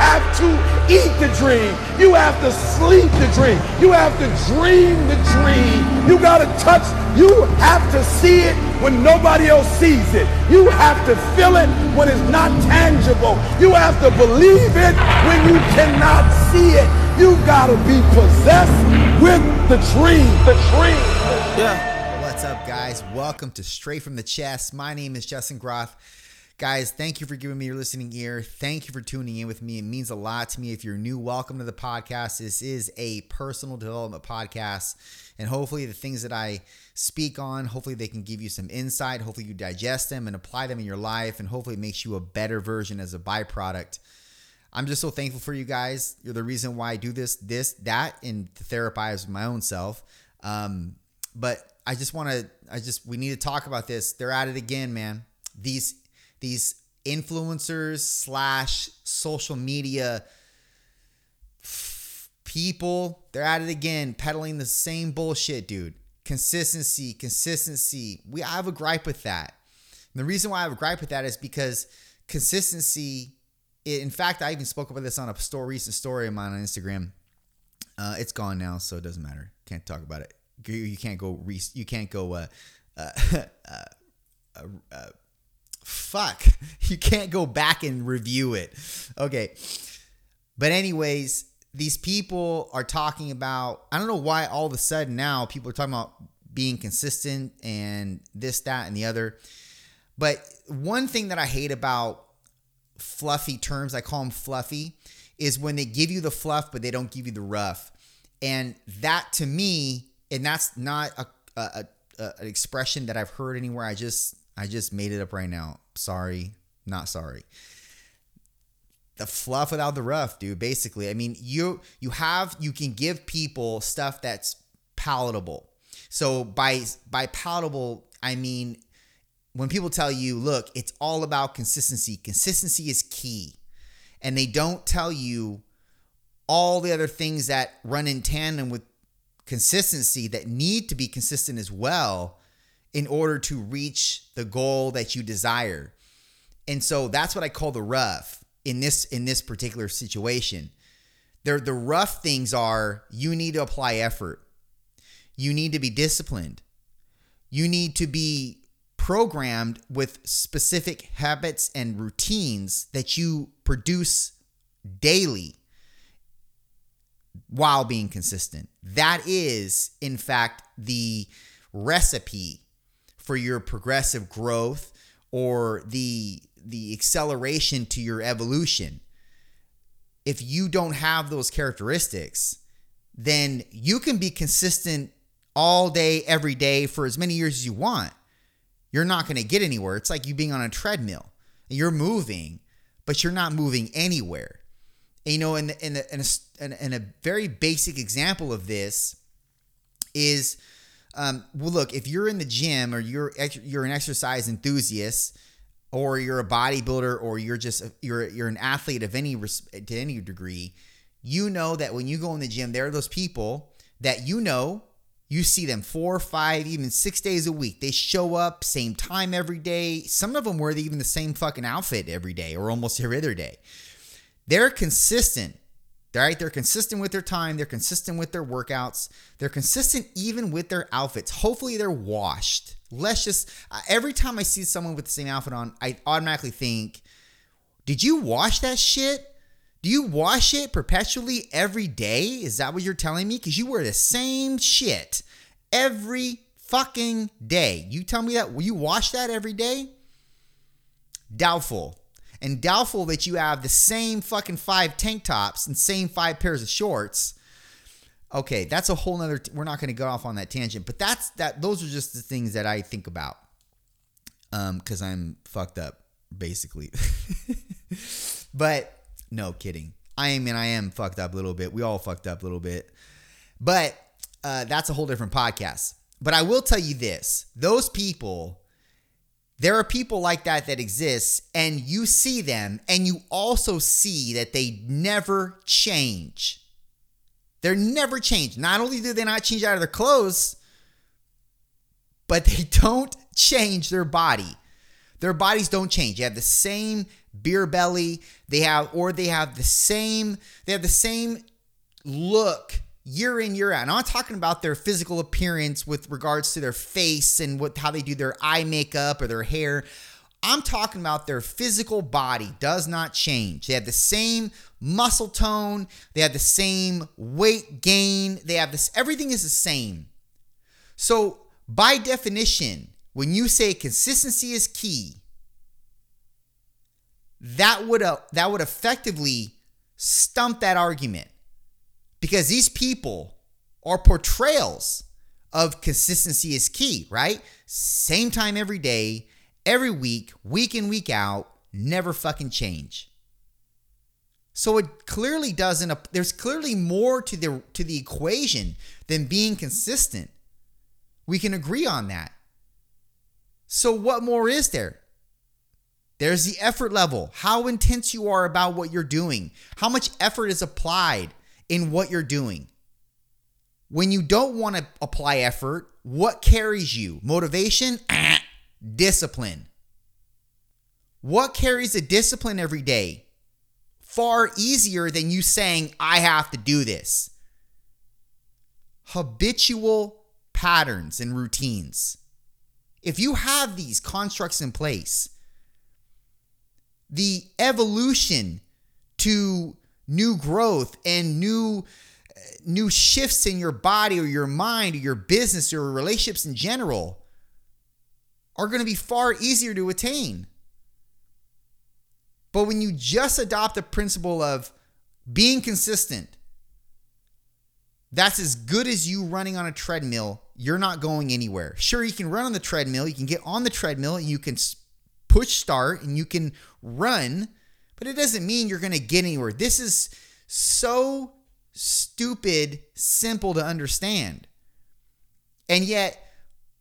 have to eat the dream. You have to sleep the dream. You have to dream the dream. You got to touch. You have to see it when nobody else sees it. You have to feel it when it's not tangible. You have to believe it when you cannot see it. You got to be possessed with the dream. The dream. Yeah. What's up, guys? Welcome to Straight from the Chest. My name is Justin Groth. Guys, thank you for giving me your listening ear. Thank you for tuning in with me. It means a lot to me. If you're new, welcome to the podcast. This is a personal development podcast. And hopefully, the things that I speak on, hopefully, they can give you some insight. Hopefully, you digest them and apply them in your life. And hopefully, it makes you a better version as a byproduct. I'm just so thankful for you guys. You're the reason why I do this, this, that, and therapize my own self. Um, but I just want to, I just, we need to talk about this. They're at it again, man. These these influencers slash social media people they're at it again peddling the same bullshit dude. Consistency consistency. We I have a gripe with that. And the reason why i have a gripe with that is because consistency in fact i even spoke about this on a store recent story of mine on instagram. Uh, it's gone now so it doesn't matter. Can't talk about it. You, can't go re- you can't go uh, uh, uh, uh fuck, you can't go back and review it. Okay. But, anyways, these people are talking about, I don't know why all of a sudden now people are talking about being consistent and this, that, and the other. But one thing that I hate about fluffy terms, I call them fluffy, is when they give you the fluff, but they don't give you the rough. And that to me, and that's not a, a, a an expression that I've heard anywhere. I just I just made it up right now. Sorry, not sorry. The fluff without the rough, dude. Basically, I mean, you you have you can give people stuff that's palatable. So by by palatable, I mean when people tell you, look, it's all about consistency. Consistency is key. And they don't tell you all the other things that run in tandem with consistency that need to be consistent as well in order to reach the goal that you desire. And so that's what I call the rough in this in this particular situation. There the rough things are you need to apply effort. You need to be disciplined. You need to be programmed with specific habits and routines that you produce daily while being consistent. That is, in fact, the recipe for your progressive growth or the the acceleration to your evolution. If you don't have those characteristics then you can be consistent all day every day for as many years as you want. You're not going to get anywhere. It's like you being on a treadmill. And you're moving but you're not moving anywhere. And, you know in, in, in, a, in a very basic example of this is um, well, look, if you're in the gym or you're you're an exercise enthusiast, or you're a bodybuilder, or you're just a, you're you're an athlete of any to any degree, you know that when you go in the gym, there are those people that you know you see them four, five, even six days a week. They show up same time every day. Some of them wear even the same fucking outfit every day or almost every other day. They're consistent right? They're consistent with their time. They're consistent with their workouts. They're consistent even with their outfits. Hopefully, they're washed. Let's just, uh, every time I see someone with the same outfit on, I automatically think, did you wash that shit? Do you wash it perpetually every day? Is that what you're telling me? Because you wear the same shit every fucking day. You tell me that you wash that every day? Doubtful and doubtful that you have the same fucking five tank tops and same five pairs of shorts. Okay, that's a whole nother. T- we're not going to go off on that tangent, but that's that. Those are just the things that I think about, um, because I'm fucked up, basically. but no kidding. I mean, I am fucked up a little bit. We all fucked up a little bit, but uh, that's a whole different podcast. But I will tell you this: those people there are people like that that exist, and you see them, and you also see that they never change. They're never change. Not only do they not change out of their clothes, but they don't change their body. Their bodies don't change. They have the same beer belly, they have or they have the same they have the same look year in year out. And I'm not talking about their physical appearance with regards to their face and what how they do their eye makeup or their hair. I'm talking about their physical body does not change. They have the same muscle tone, they have the same weight gain, they have this everything is the same. So, by definition, when you say consistency is key, that would uh, that would effectively stump that argument because these people are portrayals of consistency is key, right? Same time every day, every week, week in week out, never fucking change. So it clearly doesn't there's clearly more to the to the equation than being consistent. We can agree on that. So what more is there? There's the effort level, how intense you are about what you're doing, how much effort is applied in what you're doing. When you don't want to apply effort, what carries you? Motivation? Ah, discipline. What carries a discipline every day? Far easier than you saying, I have to do this. Habitual patterns and routines. If you have these constructs in place, the evolution to new growth and new new shifts in your body or your mind or your business or relationships in general are going to be far easier to attain. But when you just adopt the principle of being consistent, that's as good as you running on a treadmill. You're not going anywhere. Sure, you can run on the treadmill, you can get on the treadmill, and you can push start and you can run, but it doesn't mean you're going to get anywhere. This is so stupid, simple to understand. And yet,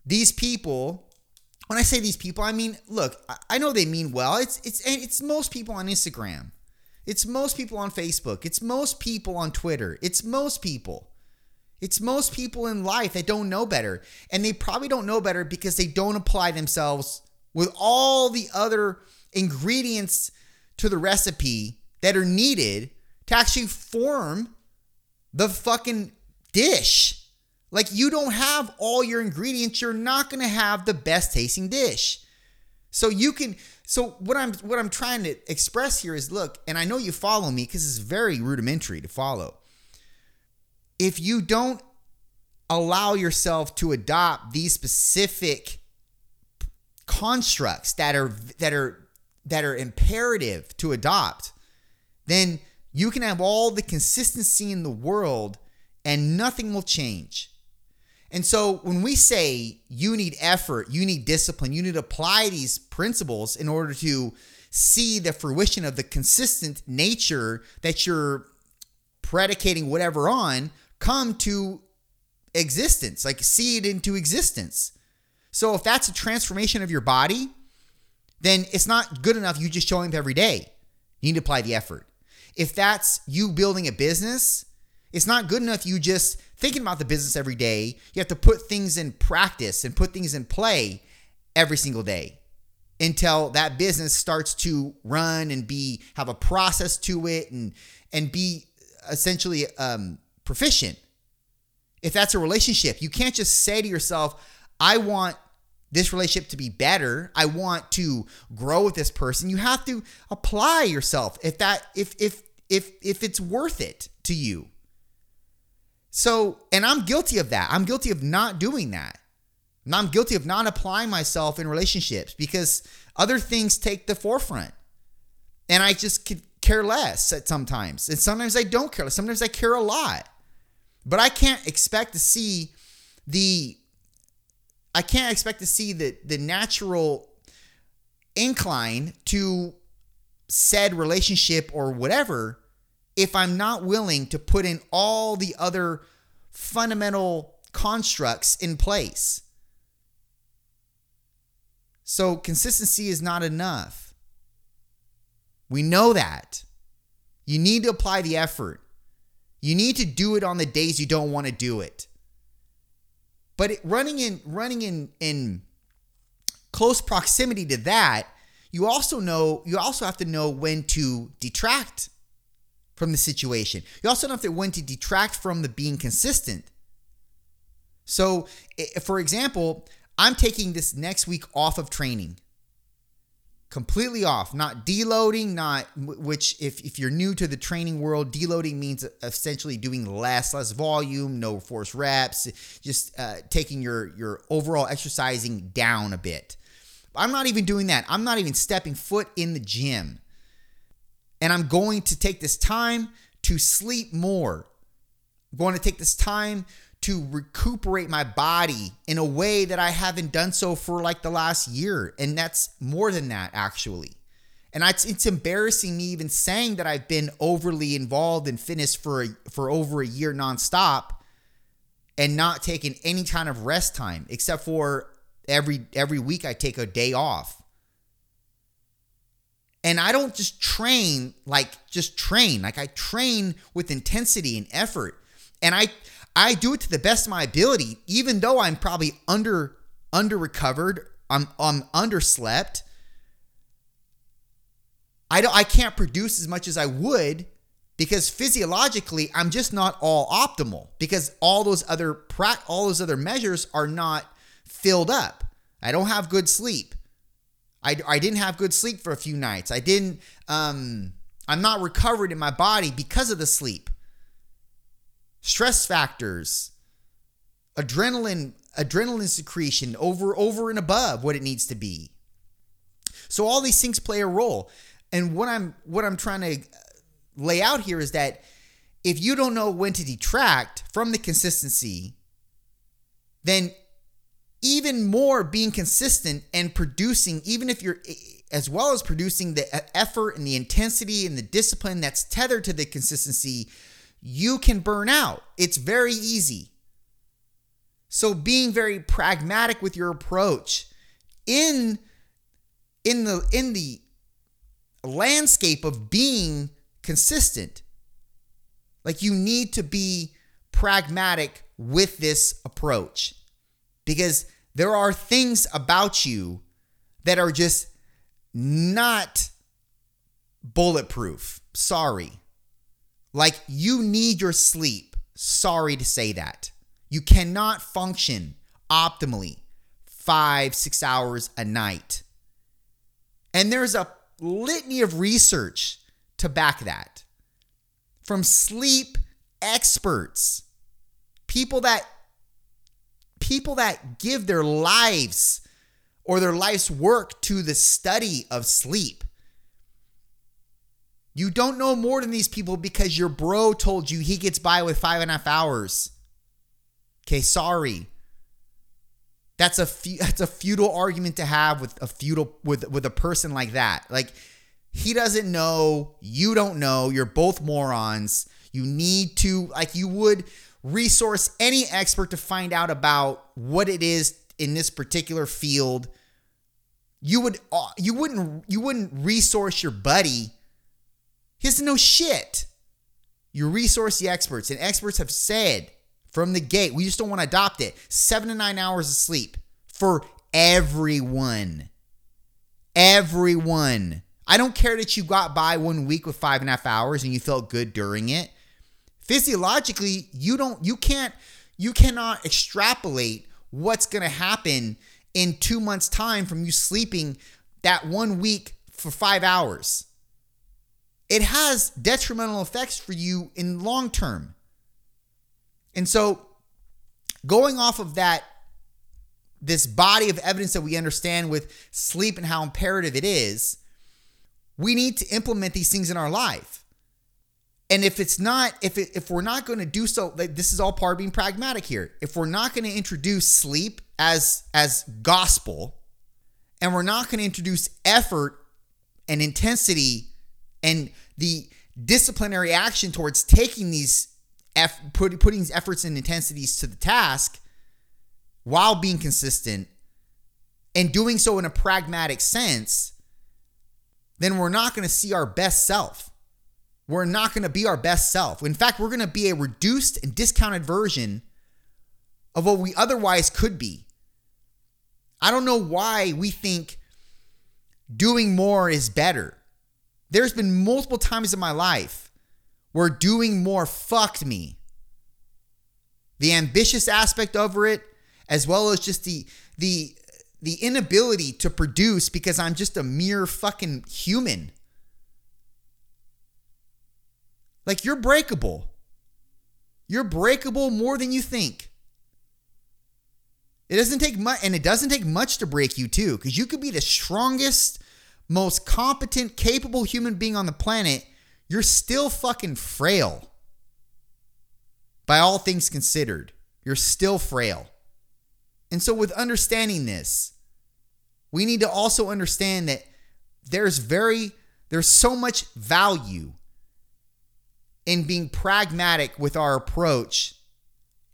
these people, when I say these people, I mean, look, I know they mean well. It's it's it's most people on Instagram. It's most people on Facebook. It's most people on Twitter. It's most people. It's most people in life that don't know better. And they probably don't know better because they don't apply themselves with all the other ingredients to the recipe that are needed to actually form the fucking dish. Like you don't have all your ingredients, you're not going to have the best tasting dish. So you can so what I'm what I'm trying to express here is look, and I know you follow me cuz it's very rudimentary to follow. If you don't allow yourself to adopt these specific constructs that are that are that are imperative to adopt, then you can have all the consistency in the world and nothing will change. And so when we say you need effort, you need discipline, you need to apply these principles in order to see the fruition of the consistent nature that you're predicating whatever on come to existence, like see it into existence. So if that's a transformation of your body, then it's not good enough you just showing up every day. You need to apply the effort. If that's you building a business, it's not good enough you just thinking about the business every day. You have to put things in practice and put things in play every single day until that business starts to run and be have a process to it and and be essentially um, proficient. If that's a relationship, you can't just say to yourself, I want this relationship to be better. I want to grow with this person. You have to apply yourself if that if if if if it's worth it to you. So, and I'm guilty of that. I'm guilty of not doing that. And I'm guilty of not applying myself in relationships because other things take the forefront. And I just could care less at sometimes. And sometimes I don't care. Sometimes I care a lot. But I can't expect to see the I can't expect to see the the natural incline to said relationship or whatever if I'm not willing to put in all the other fundamental constructs in place. So consistency is not enough. We know that. You need to apply the effort. You need to do it on the days you don't want to do it. But it, running in running in in close proximity to that, you also know you also have to know when to detract from the situation. You also have to when to detract from the being consistent. So, eh, for example, I'm taking this next week off of training. Completely off, not deloading, not which if, if you're new to the training world, deloading means essentially doing less, less volume, no force reps, just uh, taking your your overall exercising down a bit. I'm not even doing that. I'm not even stepping foot in the gym. And I'm going to take this time to sleep more. I'm going to take this time to recuperate my body in a way that I haven't done so for like the last year. And that's more than that, actually. And it's, it's embarrassing me even saying that I've been overly involved in fitness for, a, for over a year nonstop and not taking any kind of rest time except for every every week I take a day off. And I don't just train like just train. Like I train with intensity and effort. And I I do it to the best of my ability, even though I'm probably under under recovered, I'm I'm underslept. I don't I can't produce as much as I would because physiologically I'm just not all optimal because all those other all those other measures are not filled up. I don't have good sleep. I, I didn't have good sleep for a few nights. I didn't, um, I'm not recovered in my body because of the sleep. Stress factors, adrenaline, adrenaline secretion over, over and above what it needs to be. So all these things play a role. And what I'm, what I'm trying to lay out here is that if you don't know when to detract from the consistency, then even more being consistent and producing, even if you're as well as producing the effort and the intensity and the discipline that's tethered to the consistency, you can burn out. It's very easy. So being very pragmatic with your approach in in the in the landscape of being consistent. Like you need to be pragmatic with this approach because there are things about you that are just not bulletproof. Sorry. Like you need your sleep. Sorry to say that. You cannot function optimally five, six hours a night. And there's a litany of research to back that from sleep experts, people that people that give their lives or their life's work to the study of sleep. You don't know more than these people because your bro told you he gets by with five and a half hours. Okay, sorry. That's a that's a futile argument to have with a futile with with a person like that. Like he doesn't know, you don't know, you're both morons. You need to like you would resource any expert to find out about what it is in this particular field you would uh, you wouldn't you wouldn't resource your buddy he doesn't know shit. You resource the experts and experts have said from the gate we just don't want to adopt it. Seven to nine hours of sleep for everyone. Everyone. I don't care that you got by one week with five and a half hours and you felt good during it. Physiologically you don't you can't you cannot extrapolate what's going to happen in 2 months time from you sleeping that one week for 5 hours it has detrimental effects for you in long term and so going off of that this body of evidence that we understand with sleep and how imperative it is we need to implement these things in our life and if it's not, if it, if we're not going to do so, like this is all part of being pragmatic here. If we're not going to introduce sleep as as gospel, and we're not going to introduce effort and intensity and the disciplinary action towards taking these eff, put, putting these efforts and intensities to the task while being consistent and doing so in a pragmatic sense, then we're not going to see our best self we're not going to be our best self. In fact, we're going to be a reduced and discounted version of what we otherwise could be. I don't know why we think doing more is better. There's been multiple times in my life where doing more fucked me. The ambitious aspect over it, as well as just the the the inability to produce because I'm just a mere fucking human. Like you're breakable. You're breakable more than you think. It doesn't take much, and it doesn't take much to break you too, because you could be the strongest, most competent, capable human being on the planet. You're still fucking frail. By all things considered, you're still frail. And so, with understanding this, we need to also understand that there's very, there's so much value in being pragmatic with our approach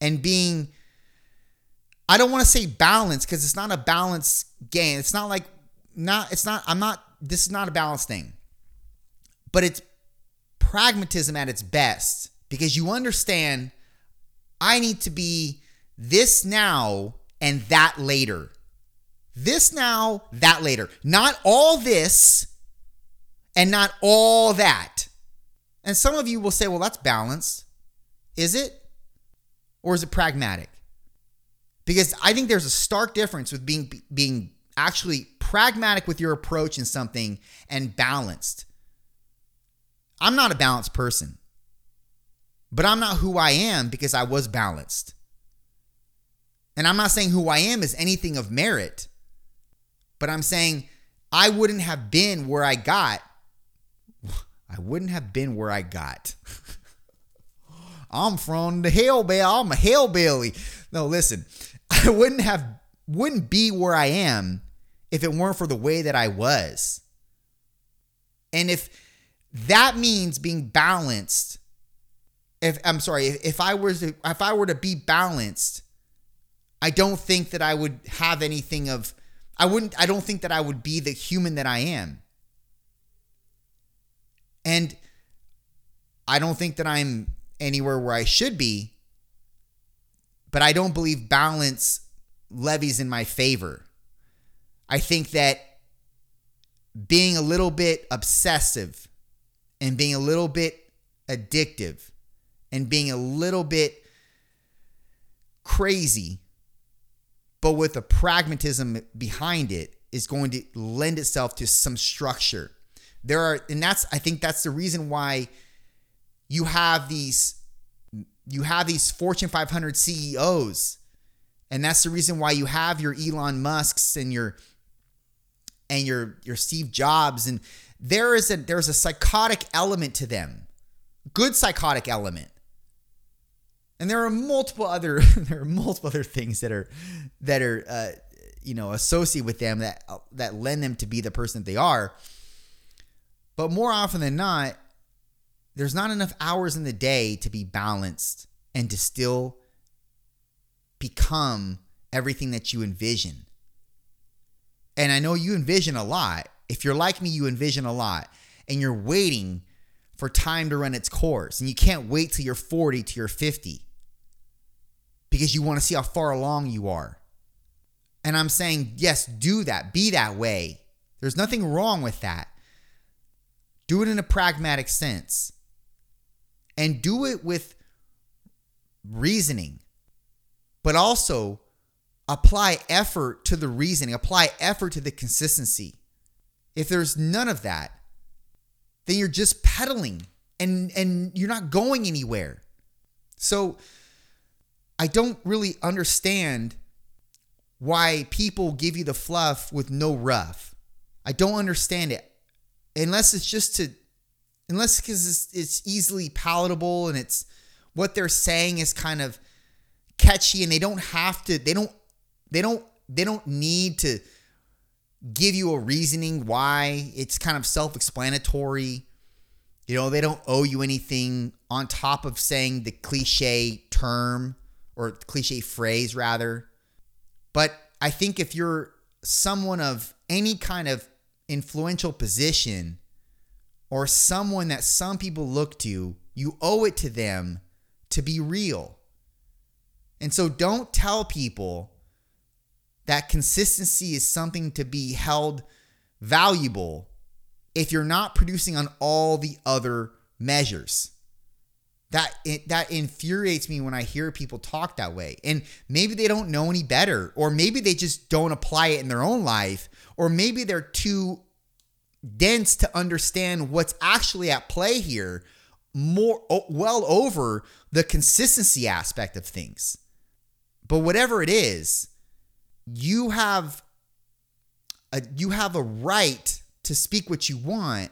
and being I don't want to say balance because it's not a balance game. It's not like not it's not I'm not this is not a balanced thing. But it's pragmatism at its best because you understand I need to be this now and that later. This now, that later. Not all this and not all that. And some of you will say, well, that's balanced. Is it? Or is it pragmatic? because I think there's a stark difference with being being actually pragmatic with your approach in something and balanced. I'm not a balanced person. But I'm not who I am because I was balanced. And I'm not saying who I am is anything of merit. But I'm saying I wouldn't have been where I got. I wouldn't have been where I got. I'm from the hillbilly. I'm a hillbilly. No, listen. I wouldn't have wouldn't be where I am if it weren't for the way that I was. And if that means being balanced, if I'm sorry, if, if I was to, if I were to be balanced, I don't think that I would have anything of I wouldn't I don't think that I would be the human that I am. And I don't think that I'm anywhere where I should be but I don't believe balance levies in my favor. I think that being a little bit obsessive and being a little bit addictive and being a little bit crazy, but with a pragmatism behind it, is going to lend itself to some structure. There are, and that's, I think that's the reason why you have these you have these Fortune 500 CEOs. And that's the reason why you have your Elon Musks and your and your your Steve Jobs and there is a there's a psychotic element to them. Good psychotic element. And there are multiple other there are multiple other things that are that are uh, you know associated with them that that lend them to be the person that they are. But more often than not, there's not enough hours in the day to be balanced and to still become everything that you envision. And I know you envision a lot. If you're like me, you envision a lot and you're waiting for time to run its course. And you can't wait till you're 40 to you're 50 because you want to see how far along you are. And I'm saying, yes, do that. Be that way. There's nothing wrong with that. Do it in a pragmatic sense and do it with reasoning, but also apply effort to the reasoning, apply effort to the consistency. If there's none of that, then you're just pedaling and and you're not going anywhere. So I don't really understand why people give you the fluff with no rough. I don't understand it. Unless it's just to unless because it's, it's easily palatable and it's what they're saying is kind of catchy and they don't have to they don't they don't they don't need to give you a reasoning why. It's kind of self-explanatory. You know they don't owe you anything on top of saying the cliche term or cliche phrase rather. But i think if you're someone of any kind of influential position or someone that some people look to, you owe it to them to be real. And so don't tell people that consistency is something to be held valuable if you're not producing on all the other measures. That it, that infuriates me when I hear people talk that way. And maybe they don't know any better or maybe they just don't apply it in their own life or maybe they're too dense to understand what's actually at play here more well over the consistency aspect of things. But whatever it is, you have a, you have a right to speak what you want,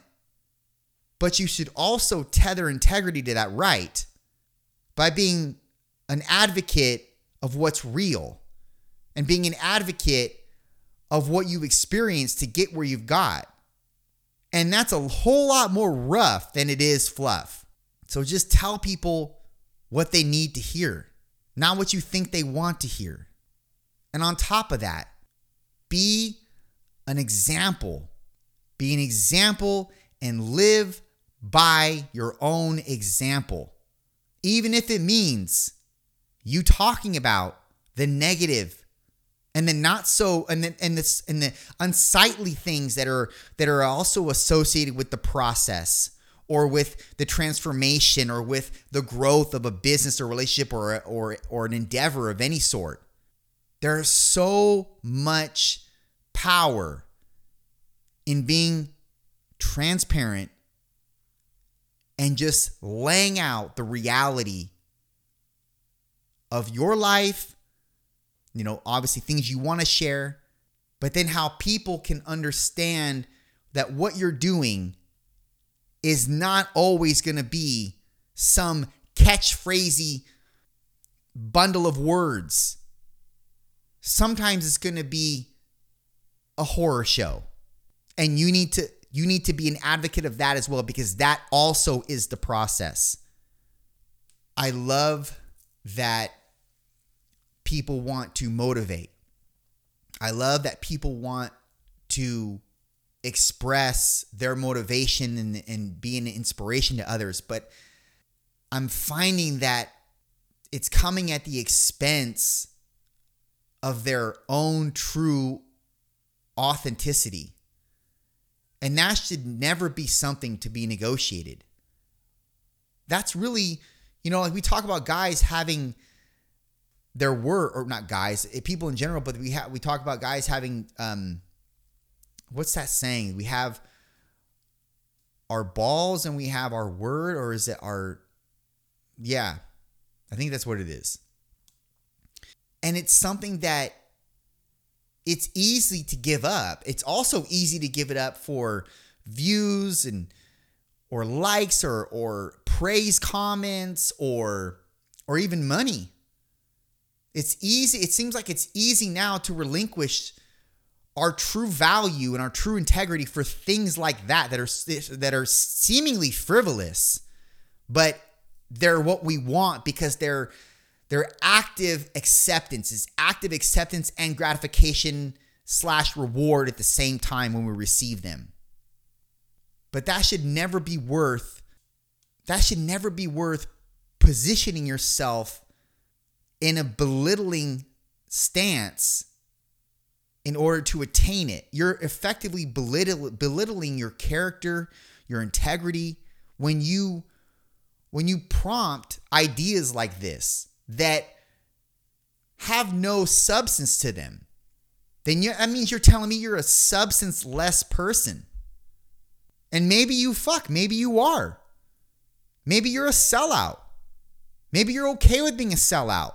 but you should also tether integrity to that right by being an advocate of what's real and being an advocate of what you've experienced to get where you've got. And that's a whole lot more rough than it is fluff. So just tell people what they need to hear, not what you think they want to hear. And on top of that, be an example. Be an example and live by your own example. Even if it means you talking about the negative and the not so and the, and this and the unsightly things that are that are also associated with the process or with the transformation or with the growth of a business or relationship or or or an endeavor of any sort. There's so much power in being transparent and just laying out the reality of your life, you know, obviously things you want to share, but then how people can understand that what you're doing is not always going to be some catchphrasy bundle of words sometimes it's going to be a horror show. And you need to you need to be an advocate of that as well because that also is the process. I love that people want to motivate. I love that people want to express their motivation and, and be an inspiration to others. But I'm finding that it's coming at the expense of their own true authenticity. And that should never be something to be negotiated. That's really, you know, like we talk about guys having their word, or not guys, eh, people in general, but we have we talk about guys having um what's that saying? We have our balls and we have our word, or is it our yeah, I think that's what it is. And it's something that it's easy to give up. It's also easy to give it up for views and or likes or or praise comments or or even money. It's easy. It seems like it's easy now to relinquish our true value and our true integrity for things like that that are that are seemingly frivolous, but they're what we want because they're their active acceptance is active acceptance and gratification slash reward at the same time when we receive them. But that should never be worth that should never be worth positioning yourself in a belittling stance in order to attain it. You're effectively belittling your character, your integrity when you when you prompt ideas like this that have no substance to them, then you, that means you're telling me you're a substance less person. And maybe you fuck, maybe you are. Maybe you're a sellout. Maybe you're okay with being a sellout.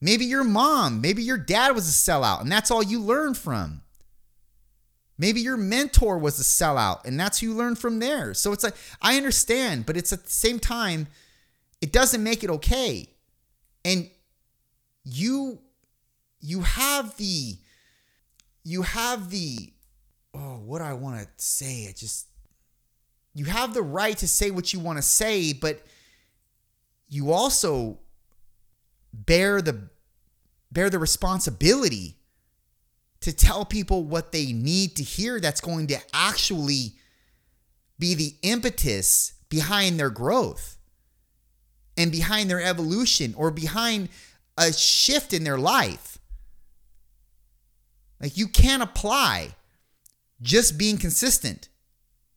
Maybe your mom, maybe your dad was a sellout and that's all you learned from. Maybe your mentor was a sellout and that's who you learned from there. So it's like, I understand, but it's at the same time, it doesn't make it okay. And you you have the you have the oh what I want to say it just you have the right to say what you want to say but you also bear the bear the responsibility to tell people what they need to hear that's going to actually be the impetus behind their growth and behind their evolution or behind a shift in their life. Like you can't apply just being consistent.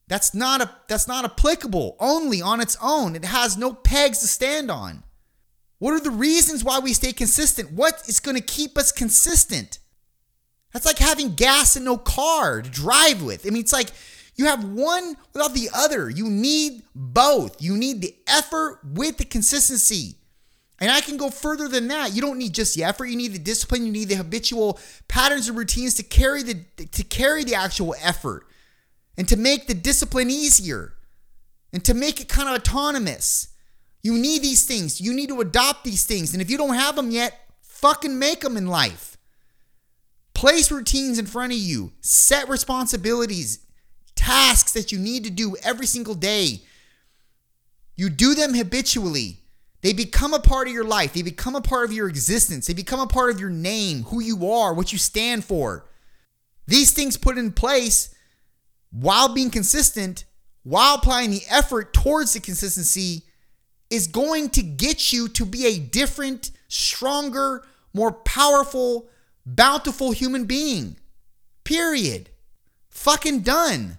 That's not a that's not applicable only on its own. It has no pegs to stand on. What are the reasons why we stay consistent? What is going to keep us consistent? That's like having gas and no car to drive with. I mean, it's like you have one without the other. You need both. You need the effort with the consistency. And I can go further than that. You don't need just the effort, you need the discipline, you need the habitual patterns and routines to carry the to carry the actual effort and to make the discipline easier and to make it kind of autonomous. You need these things. You need to adopt these things. And if you don't have them yet, fucking make them in life. Place routines in front of you, set responsibilities, tasks that you need to do every single day. You do them habitually. They become a part of your life. They become a part of your existence. They become a part of your name, who you are, what you stand for. These things put in place while being consistent, while applying the effort towards the consistency, is going to get you to be a different, stronger, more powerful, bountiful human being. Period. Fucking done.